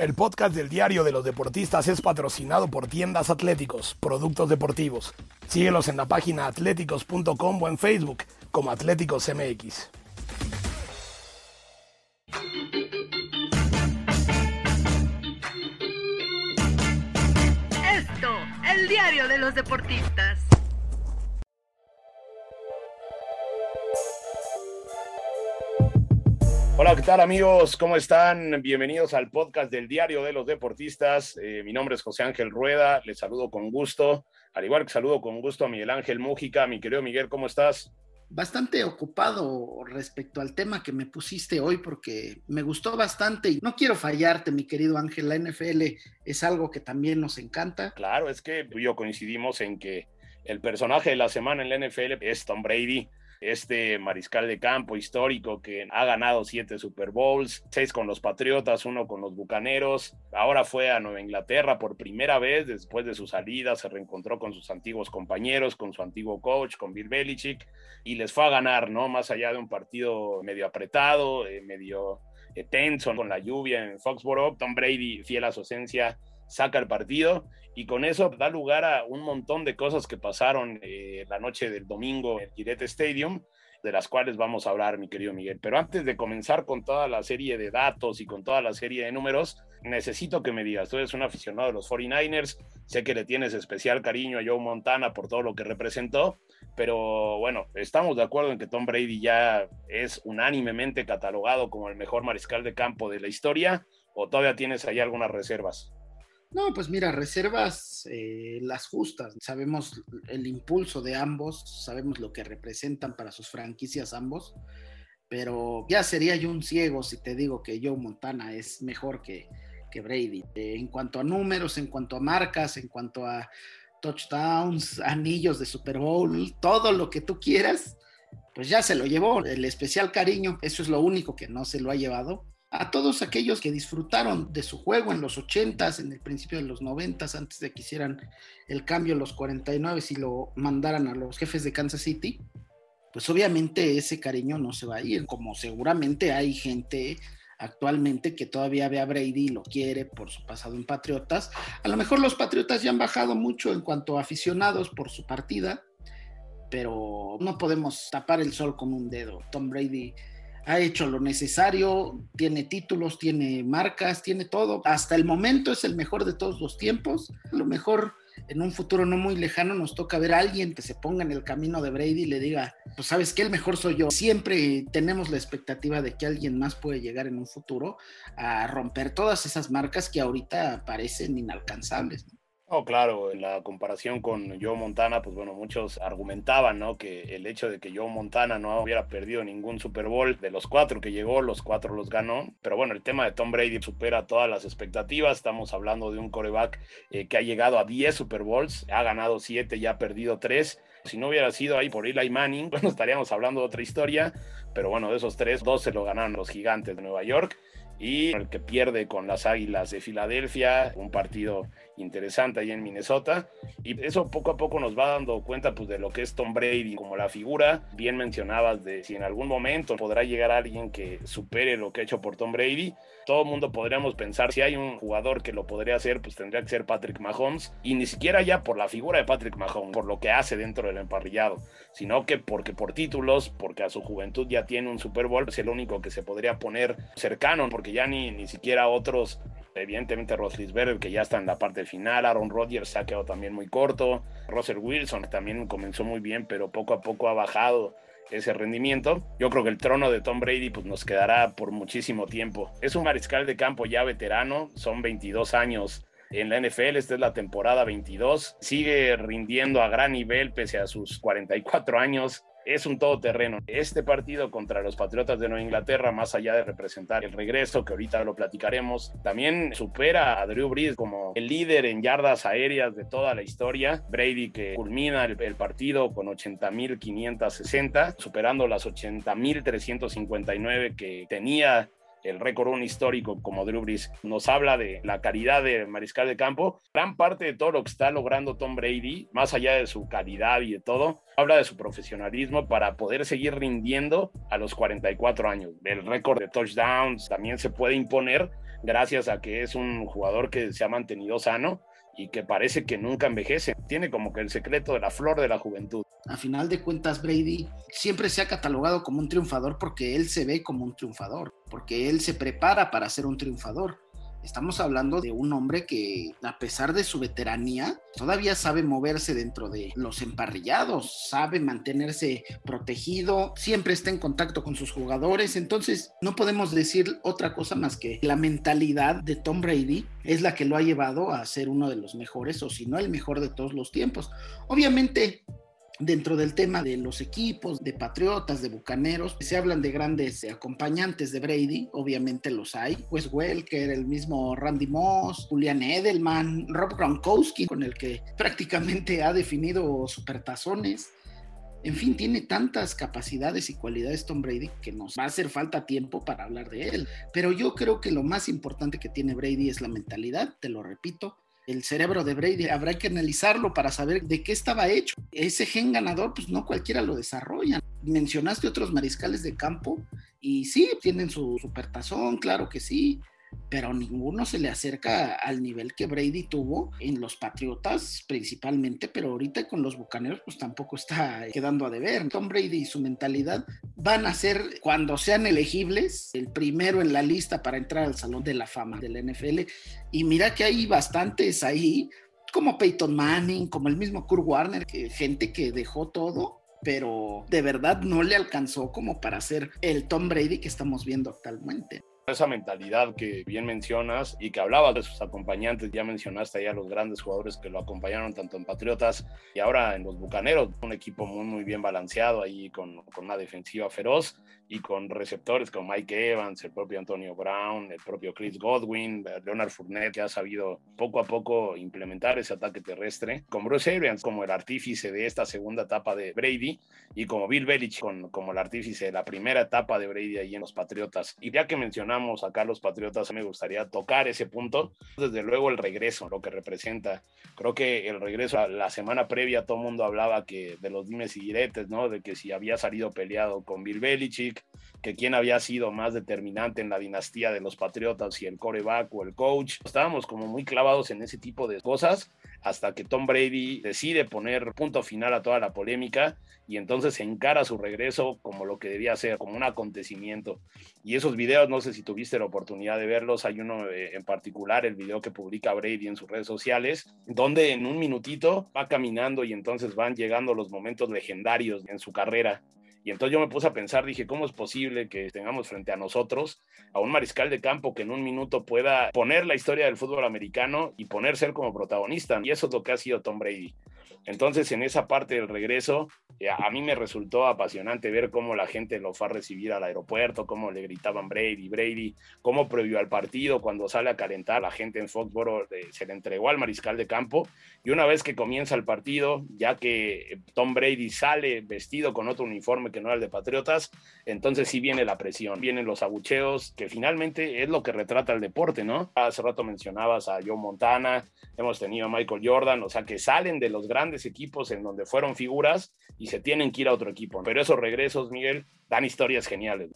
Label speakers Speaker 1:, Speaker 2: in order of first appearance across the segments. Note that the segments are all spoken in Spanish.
Speaker 1: El podcast del Diario de los Deportistas es patrocinado por Tiendas Atléticos, productos deportivos. Síguelos en la página atléticos.com o en Facebook como Atléticos MX.
Speaker 2: Esto, el diario de los deportistas.
Speaker 3: Hola, ¿qué tal amigos? ¿Cómo están? Bienvenidos al podcast del Diario de los Deportistas. Eh, mi nombre es José Ángel Rueda, les saludo con gusto, al igual que saludo con gusto a Miguel Ángel Mújica. Mi querido Miguel, ¿cómo estás?
Speaker 4: Bastante ocupado respecto al tema que me pusiste hoy porque me gustó bastante y no quiero fallarte, mi querido Ángel. La NFL es algo que también nos encanta.
Speaker 3: Claro, es que tú y yo coincidimos en que el personaje de la semana en la NFL es Tom Brady este mariscal de campo histórico que ha ganado siete Super Bowls, seis con los Patriotas, uno con los Bucaneros. Ahora fue a Nueva Inglaterra por primera vez después de su salida, se reencontró con sus antiguos compañeros, con su antiguo coach, con Bill Belichick, y les fue a ganar, ¿no? Más allá de un partido medio apretado, eh, medio eh, tenso con la lluvia en Foxborough, Tom Brady, fiel a su esencia, saca el partido y con eso da lugar a un montón de cosas que pasaron eh, la noche del domingo en Gillette Stadium, de las cuales vamos a hablar, mi querido Miguel. Pero antes de comenzar con toda la serie de datos y con toda la serie de números, necesito que me digas, tú eres un aficionado de los 49ers, sé que le tienes especial cariño a Joe Montana por todo lo que representó, pero bueno, estamos de acuerdo en que Tom Brady ya es unánimemente catalogado como el mejor mariscal de campo de la historia, o todavía tienes ahí algunas reservas?
Speaker 4: No, pues mira, reservas eh, las justas. Sabemos el impulso de ambos, sabemos lo que representan para sus franquicias ambos, pero ya sería yo un ciego si te digo que Joe Montana es mejor que, que Brady. Eh, en cuanto a números, en cuanto a marcas, en cuanto a touchdowns, anillos de Super Bowl, todo lo que tú quieras, pues ya se lo llevó. El especial cariño, eso es lo único que no se lo ha llevado a todos aquellos que disfrutaron de su juego en los 80s, en el principio de los 90s, antes de que hicieran el cambio los 49 y lo mandaran a los jefes de Kansas City, pues obviamente ese cariño no se va a ir, como seguramente hay gente actualmente que todavía ve a Brady y lo quiere por su pasado en Patriotas. A lo mejor los Patriotas ya han bajado mucho en cuanto a aficionados por su partida, pero no podemos tapar el sol con un dedo. Tom Brady ha hecho lo necesario, tiene títulos, tiene marcas, tiene todo. Hasta el momento es el mejor de todos los tiempos. A lo mejor en un futuro no muy lejano nos toca ver a alguien que se ponga en el camino de Brady y le diga, pues sabes que el mejor soy yo. Siempre tenemos la expectativa de que alguien más puede llegar en un futuro a romper todas esas marcas que ahorita parecen inalcanzables.
Speaker 3: Oh, claro, en la comparación con Joe Montana, pues bueno, muchos argumentaban, ¿no? Que el hecho de que Joe Montana no hubiera perdido ningún Super Bowl de los cuatro que llegó, los cuatro los ganó. Pero bueno, el tema de Tom Brady supera todas las expectativas. Estamos hablando de un coreback eh, que ha llegado a 10 Super Bowls, ha ganado 7 y ha perdido 3. Si no hubiera sido ahí por Eli Manning, bueno, estaríamos hablando de otra historia. Pero bueno, de esos tres, dos se lo ganaron los gigantes de Nueva York y el que pierde con las Águilas de Filadelfia, un partido interesante ahí en Minnesota. Y eso poco a poco nos va dando cuenta pues, de lo que es Tom Brady como la figura. Bien mencionabas de si en algún momento podrá llegar alguien que supere lo que ha hecho por Tom Brady. Todo el mundo podríamos pensar si hay un jugador que lo podría hacer, pues tendría que ser Patrick Mahomes. Y ni siquiera ya por la figura de Patrick Mahomes, por lo que hace dentro del emparrillado, sino que porque por títulos, porque a su juventud ya tiene un Super Bowl, es el único que se podría poner cercano, porque ya ni, ni siquiera otros evidentemente Roethlisberger que ya está en la parte final, Aaron Rodgers se ha quedado también muy corto, Russell Wilson también comenzó muy bien, pero poco a poco ha bajado ese rendimiento. Yo creo que el trono de Tom Brady pues, nos quedará por muchísimo tiempo. Es un mariscal de campo ya veterano, son 22 años en la NFL, esta es la temporada 22, sigue rindiendo a gran nivel pese a sus 44 años. Es un todoterreno. Este partido contra los Patriotas de Nueva Inglaterra, más allá de representar el regreso, que ahorita lo platicaremos, también supera a Drew Brees como el líder en yardas aéreas de toda la historia. Brady que culmina el, el partido con 80.560, superando las 80.359 que tenía el récord un histórico como Drew Brees, nos habla de la calidad de mariscal de campo. Gran parte de todo lo que está logrando Tom Brady, más allá de su calidad y de todo, habla de su profesionalismo para poder seguir rindiendo a los 44 años. El récord de touchdowns también se puede imponer gracias a que es un jugador que se ha mantenido sano y que parece que nunca envejece. Tiene como que el secreto de la flor de la juventud.
Speaker 4: A final de cuentas, Brady siempre se ha catalogado como un triunfador porque él se ve como un triunfador, porque él se prepara para ser un triunfador. Estamos hablando de un hombre que, a pesar de su veteranía, todavía sabe moverse dentro de los emparrillados, sabe mantenerse protegido, siempre está en contacto con sus jugadores. Entonces, no podemos decir otra cosa más que la mentalidad de Tom Brady es la que lo ha llevado a ser uno de los mejores, o si no el mejor de todos los tiempos. Obviamente, dentro del tema de los equipos, de Patriotas, de Bucaneros, se hablan de grandes acompañantes de Brady, obviamente los hay, Wes Welker, el mismo Randy Moss, Julian Edelman, Rob Gronkowski, con el que prácticamente ha definido supertazones. En fin, tiene tantas capacidades y cualidades Tom Brady que nos va a hacer falta tiempo para hablar de él. Pero yo creo que lo más importante que tiene Brady es la mentalidad, te lo repito, el cerebro de Brady, habrá que analizarlo para saber de qué estaba hecho. Ese gen ganador, pues no cualquiera lo desarrolla. Mencionaste otros mariscales de campo y sí, tienen su supertazón, claro que sí, pero ninguno se le acerca al nivel que Brady tuvo en los Patriotas principalmente, pero ahorita con los Bucaneros pues tampoco está quedando a deber. Tom Brady y su mentalidad van a ser cuando sean elegibles el primero en la lista para entrar al Salón de la Fama del NFL y mira que hay bastantes ahí como Peyton Manning, como el mismo Kurt Warner, gente que dejó todo pero de verdad no le alcanzó como para ser el Tom Brady que estamos viendo actualmente
Speaker 3: esa mentalidad que bien mencionas y que hablabas de sus acompañantes, ya mencionaste ahí a los grandes jugadores que lo acompañaron tanto en Patriotas y ahora en los Bucaneros, un equipo muy muy bien balanceado ahí con, con una defensiva feroz y con receptores como Mike Evans, el propio Antonio Brown, el propio Chris Godwin, Leonard Fournette, que ha sabido poco a poco implementar ese ataque terrestre, con Bruce Arians como el artífice de esta segunda etapa de Brady y como Bill Belichick como el artífice de la primera etapa de Brady ahí en los Patriotas. Y ya que mencionamos acá los Patriotas, me gustaría tocar ese punto, desde luego el regreso, lo que representa. Creo que el regreso, la semana previa todo el mundo hablaba que de los dimes y diretes, ¿no? De que si había salido peleado con Bill Belichick, que quién había sido más determinante en la dinastía de los Patriotas, si el coreback o el coach. Estábamos como muy clavados en ese tipo de cosas hasta que Tom Brady decide poner punto final a toda la polémica y entonces encara su regreso como lo que debía ser, como un acontecimiento. Y esos videos, no sé si tuviste la oportunidad de verlos, hay uno eh, en particular, el video que publica Brady en sus redes sociales, donde en un minutito va caminando y entonces van llegando los momentos legendarios en su carrera y entonces yo me puse a pensar, dije, ¿cómo es posible que tengamos frente a nosotros a un mariscal de campo que en un minuto pueda poner la historia del fútbol americano y ponerse él como protagonista? Y eso es lo que ha sido Tom Brady. Entonces, en esa parte del regreso, eh, a mí me resultó apasionante ver cómo la gente lo fue a recibir al aeropuerto, cómo le gritaban Brady, Brady, cómo previo al partido, cuando sale a calentar, la gente en Foxboro eh, se le entregó al mariscal de campo. Y una vez que comienza el partido, ya que Tom Brady sale vestido con otro uniforme que no era el de Patriotas, entonces sí viene la presión, vienen los abucheos, que finalmente es lo que retrata el deporte, ¿no? Hace rato mencionabas a Joe Montana, hemos tenido a Michael Jordan, o sea, que salen de los grandes equipos en donde fueron figuras y se tienen que ir a otro equipo. Pero esos regresos, Miguel, dan historias geniales.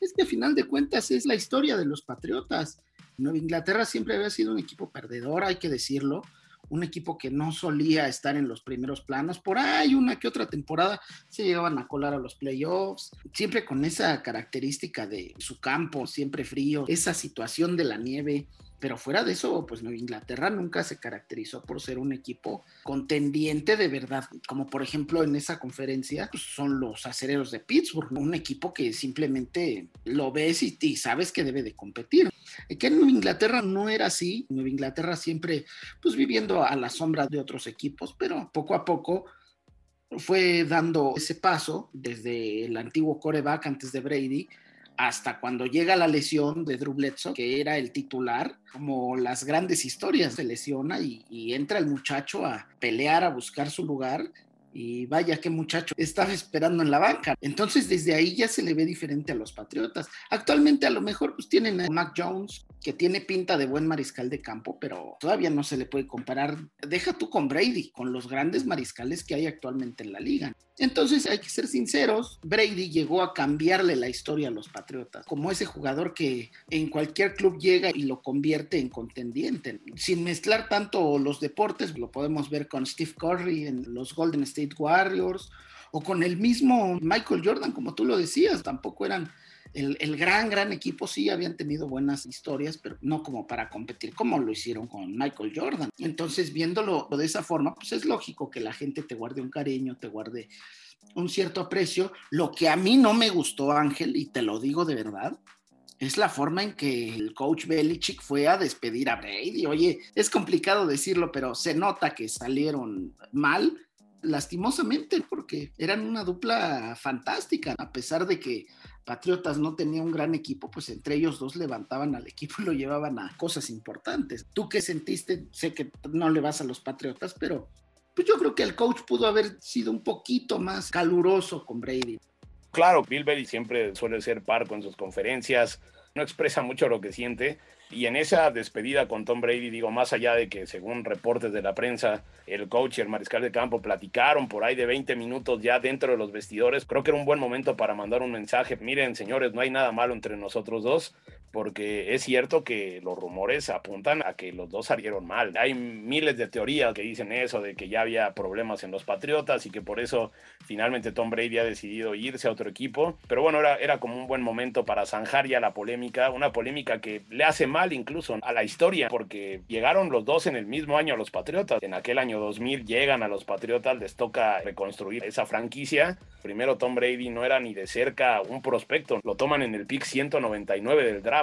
Speaker 4: Es que a final de cuentas es la historia de los Patriotas. Nueva Inglaterra siempre había sido un equipo perdedor, hay que decirlo un equipo que no solía estar en los primeros planos. Por ahí una que otra temporada se llegaban a colar a los playoffs, siempre con esa característica de su campo, siempre frío, esa situación de la nieve. Pero fuera de eso, pues Nueva Inglaterra nunca se caracterizó por ser un equipo contendiente de verdad, como por ejemplo en esa conferencia pues, son los acereros de Pittsburgh, un equipo que simplemente lo ves y, sabes que debe de competir. Que en Inglaterra no era así, Nueva Inglaterra siempre pues viviendo a la sombra de otros equipos, pero poco a poco fue dando ese paso desde el antiguo coreback antes de Brady hasta cuando llega la lesión de Drew Bledsoe, que era el titular, como las grandes historias, se lesiona y, entra el muchacho a pelear, a buscar su lugar y vaya qué muchacho estaba esperando en la banca. Entonces desde ahí ya se le ve diferente a los Patriotas. Actualmente a lo mejor pues tienen a Mac Jones que tiene pinta de buen mariscal de campo, pero todavía no se le puede comparar. Deja tú con Brady, con los grandes mariscales que hay actualmente en la liga. Entonces hay que ser sinceros, Brady llegó a cambiarle la historia a los Patriotas, como ese jugador que en cualquier club llega y lo convierte en contendiente. Sin mezclar tanto los deportes, lo podemos ver con Steve Curry en los Golden State Warriors o con el mismo Michael Jordan, como tú lo decías, tampoco eran el, el, gran, gran equipo sí habían tenido buenas historias, pero no como para competir como lo hicieron con Michael Jordan. Entonces, viéndolo de esa forma, pues es lógico que la gente te guarde un cariño, te guarde un cierto aprecio. Lo que a mí no me gustó, Ángel, y te lo digo de verdad, es la forma en que el coach Belichick fue a despedir a Brady. Oye, es complicado decirlo, pero se nota que salieron mal lastimosamente, porque eran una dupla fantástica, a pesar de que Patriotas no tenía un gran equipo, pues entre ellos dos levantaban al equipo y lo llevaban a cosas importantes. ¿Tú qué sentiste? Sé que no le vas a los Patriotas, pero pues yo creo que el coach pudo haber sido un poquito más caluroso con Brady.
Speaker 3: Claro, Bill Belichick siempre suele ser parco en sus conferencias, no expresa mucho lo que siente, y en esa despedida con Tom Brady, digo, más allá de que según reportes de la prensa, el coach y el mariscal de campo platicaron por ahí de 20 minutos ya dentro de los vestidores, creo que era un buen momento para mandar un mensaje. Miren, señores, no hay nada malo entre nosotros dos, porque es cierto que los rumores apuntan a que los dos salieron mal. Hay miles de teorías que dicen eso, de que ya había problemas en los Patriotas y que por eso finalmente Tom Brady ha decidido irse a otro equipo. Pero bueno, era, era como un buen momento para zanjar ya la polémica, una polémica que le hace mal incluso a la historia, porque llegaron los dos en el mismo año a los Patriotas. En aquel año 2000 llegan a los Patriotas, les toca reconstruir esa franquicia. Primero Tom Brady no era ni de cerca un prospecto, lo toman en el pick 199 del draft.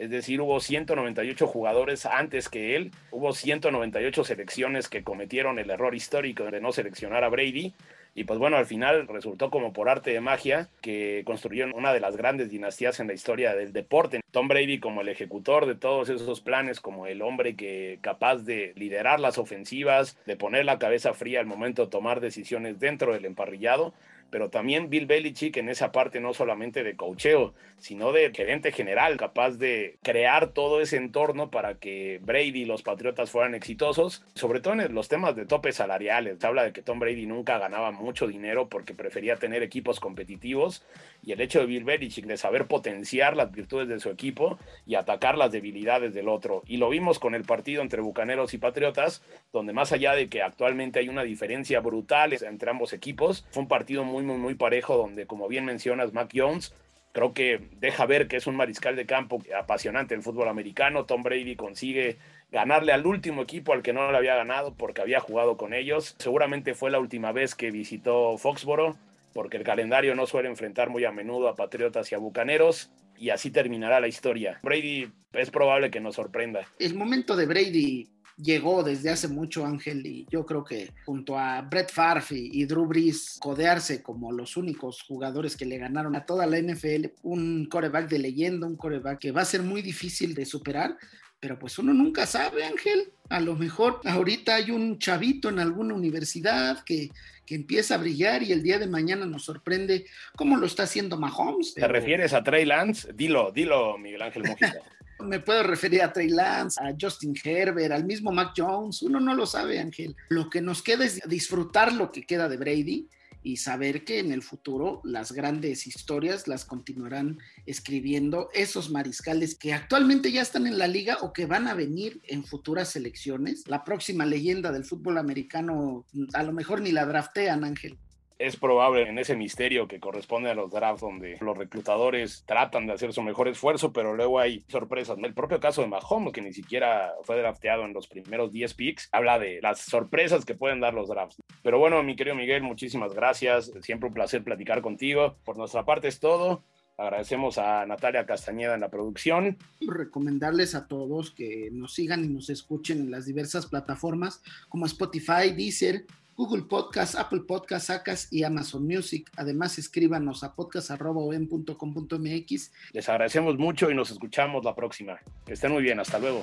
Speaker 3: Es decir, hubo 198 jugadores antes que él, hubo 198 selecciones que cometieron el error histórico de no seleccionar a Brady y pues bueno, al final resultó como por arte de magia que construyeron una de las grandes dinastías en la historia del deporte. Tom Brady como el ejecutor de todos esos planes, como el hombre que capaz de liderar las ofensivas, de poner la cabeza fría al momento de tomar decisiones dentro del emparrillado pero también Bill Belichick en esa parte no solamente de cocheo, sino de gerente general, capaz de crear todo ese entorno para que Brady y los Patriotas fueran exitosos, sobre todo en los temas de topes salariales. Se habla de que Tom Brady nunca ganaba mucho dinero porque prefería tener equipos competitivos y el hecho de Bill Belichick de saber potenciar las virtudes de su equipo y atacar las debilidades del otro. Y lo vimos con el partido entre Bucaneros y Patriotas, donde más allá de que actualmente hay una diferencia brutal entre ambos equipos, fue un partido muy muy, muy, parejo, donde, como bien mencionas, Mac Jones creo que deja ver que es un mariscal de campo apasionante el fútbol americano. Tom Brady consigue ganarle al último equipo al que no le había ganado porque había jugado con ellos. Seguramente fue la última vez que visitó Foxboro porque el calendario no suele enfrentar muy a menudo a Patriotas y a Bucaneros y así terminará la historia. Brady es probable que nos sorprenda.
Speaker 4: El momento de Brady llegó desde hace mucho Ángel y yo creo que junto a Brett Favre y, Drew Brees codearse como los únicos jugadores que le ganaron a toda la NFL, un coreback de leyenda, un coreback que va a ser muy difícil de superar, pero pues uno nunca sabe Ángel, a lo mejor ahorita hay un chavito en alguna universidad que, que empieza a brillar y el día de mañana nos sorprende cómo lo está haciendo Mahomes.
Speaker 3: ¿Te refieres a Trey Lance? Dilo, dilo Miguel Ángel Mojica.
Speaker 4: Me puedo referir a Trey Lance, a Justin Herbert, al mismo Mac Jones. Uno no lo sabe, Ángel. Lo que nos queda es disfrutar lo que queda de Brady y saber que en el futuro las grandes historias las continuarán escribiendo esos mariscales que actualmente ya están en la liga o que van a venir en futuras selecciones. La próxima leyenda del fútbol americano a lo mejor ni la draftean, Ángel
Speaker 3: es probable en ese misterio que corresponde a los drafts donde los reclutadores tratan de hacer su mejor esfuerzo, pero luego hay sorpresas. El propio caso de Mahomes, que ni siquiera fue drafteado en los primeros 10 picks, habla de las sorpresas que pueden dar los drafts. Pero bueno, mi querido Miguel, muchísimas gracias. Siempre un placer platicar contigo. Por nuestra parte es todo. Agradecemos a Natalia Castañeda en la producción.
Speaker 4: Recomendarles a todos que nos sigan y nos escuchen en las diversas plataformas como Spotify, Deezer, Google Podcast, Apple Podcast, Sacas y Amazon Music. Además, escríbanos a podcast.com.mx.
Speaker 3: Les agradecemos mucho y nos escuchamos la próxima. Que estén muy bien, hasta luego.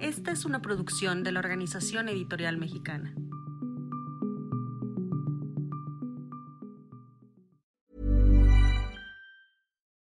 Speaker 5: Esta es una producción de la Organización Editorial Mexicana.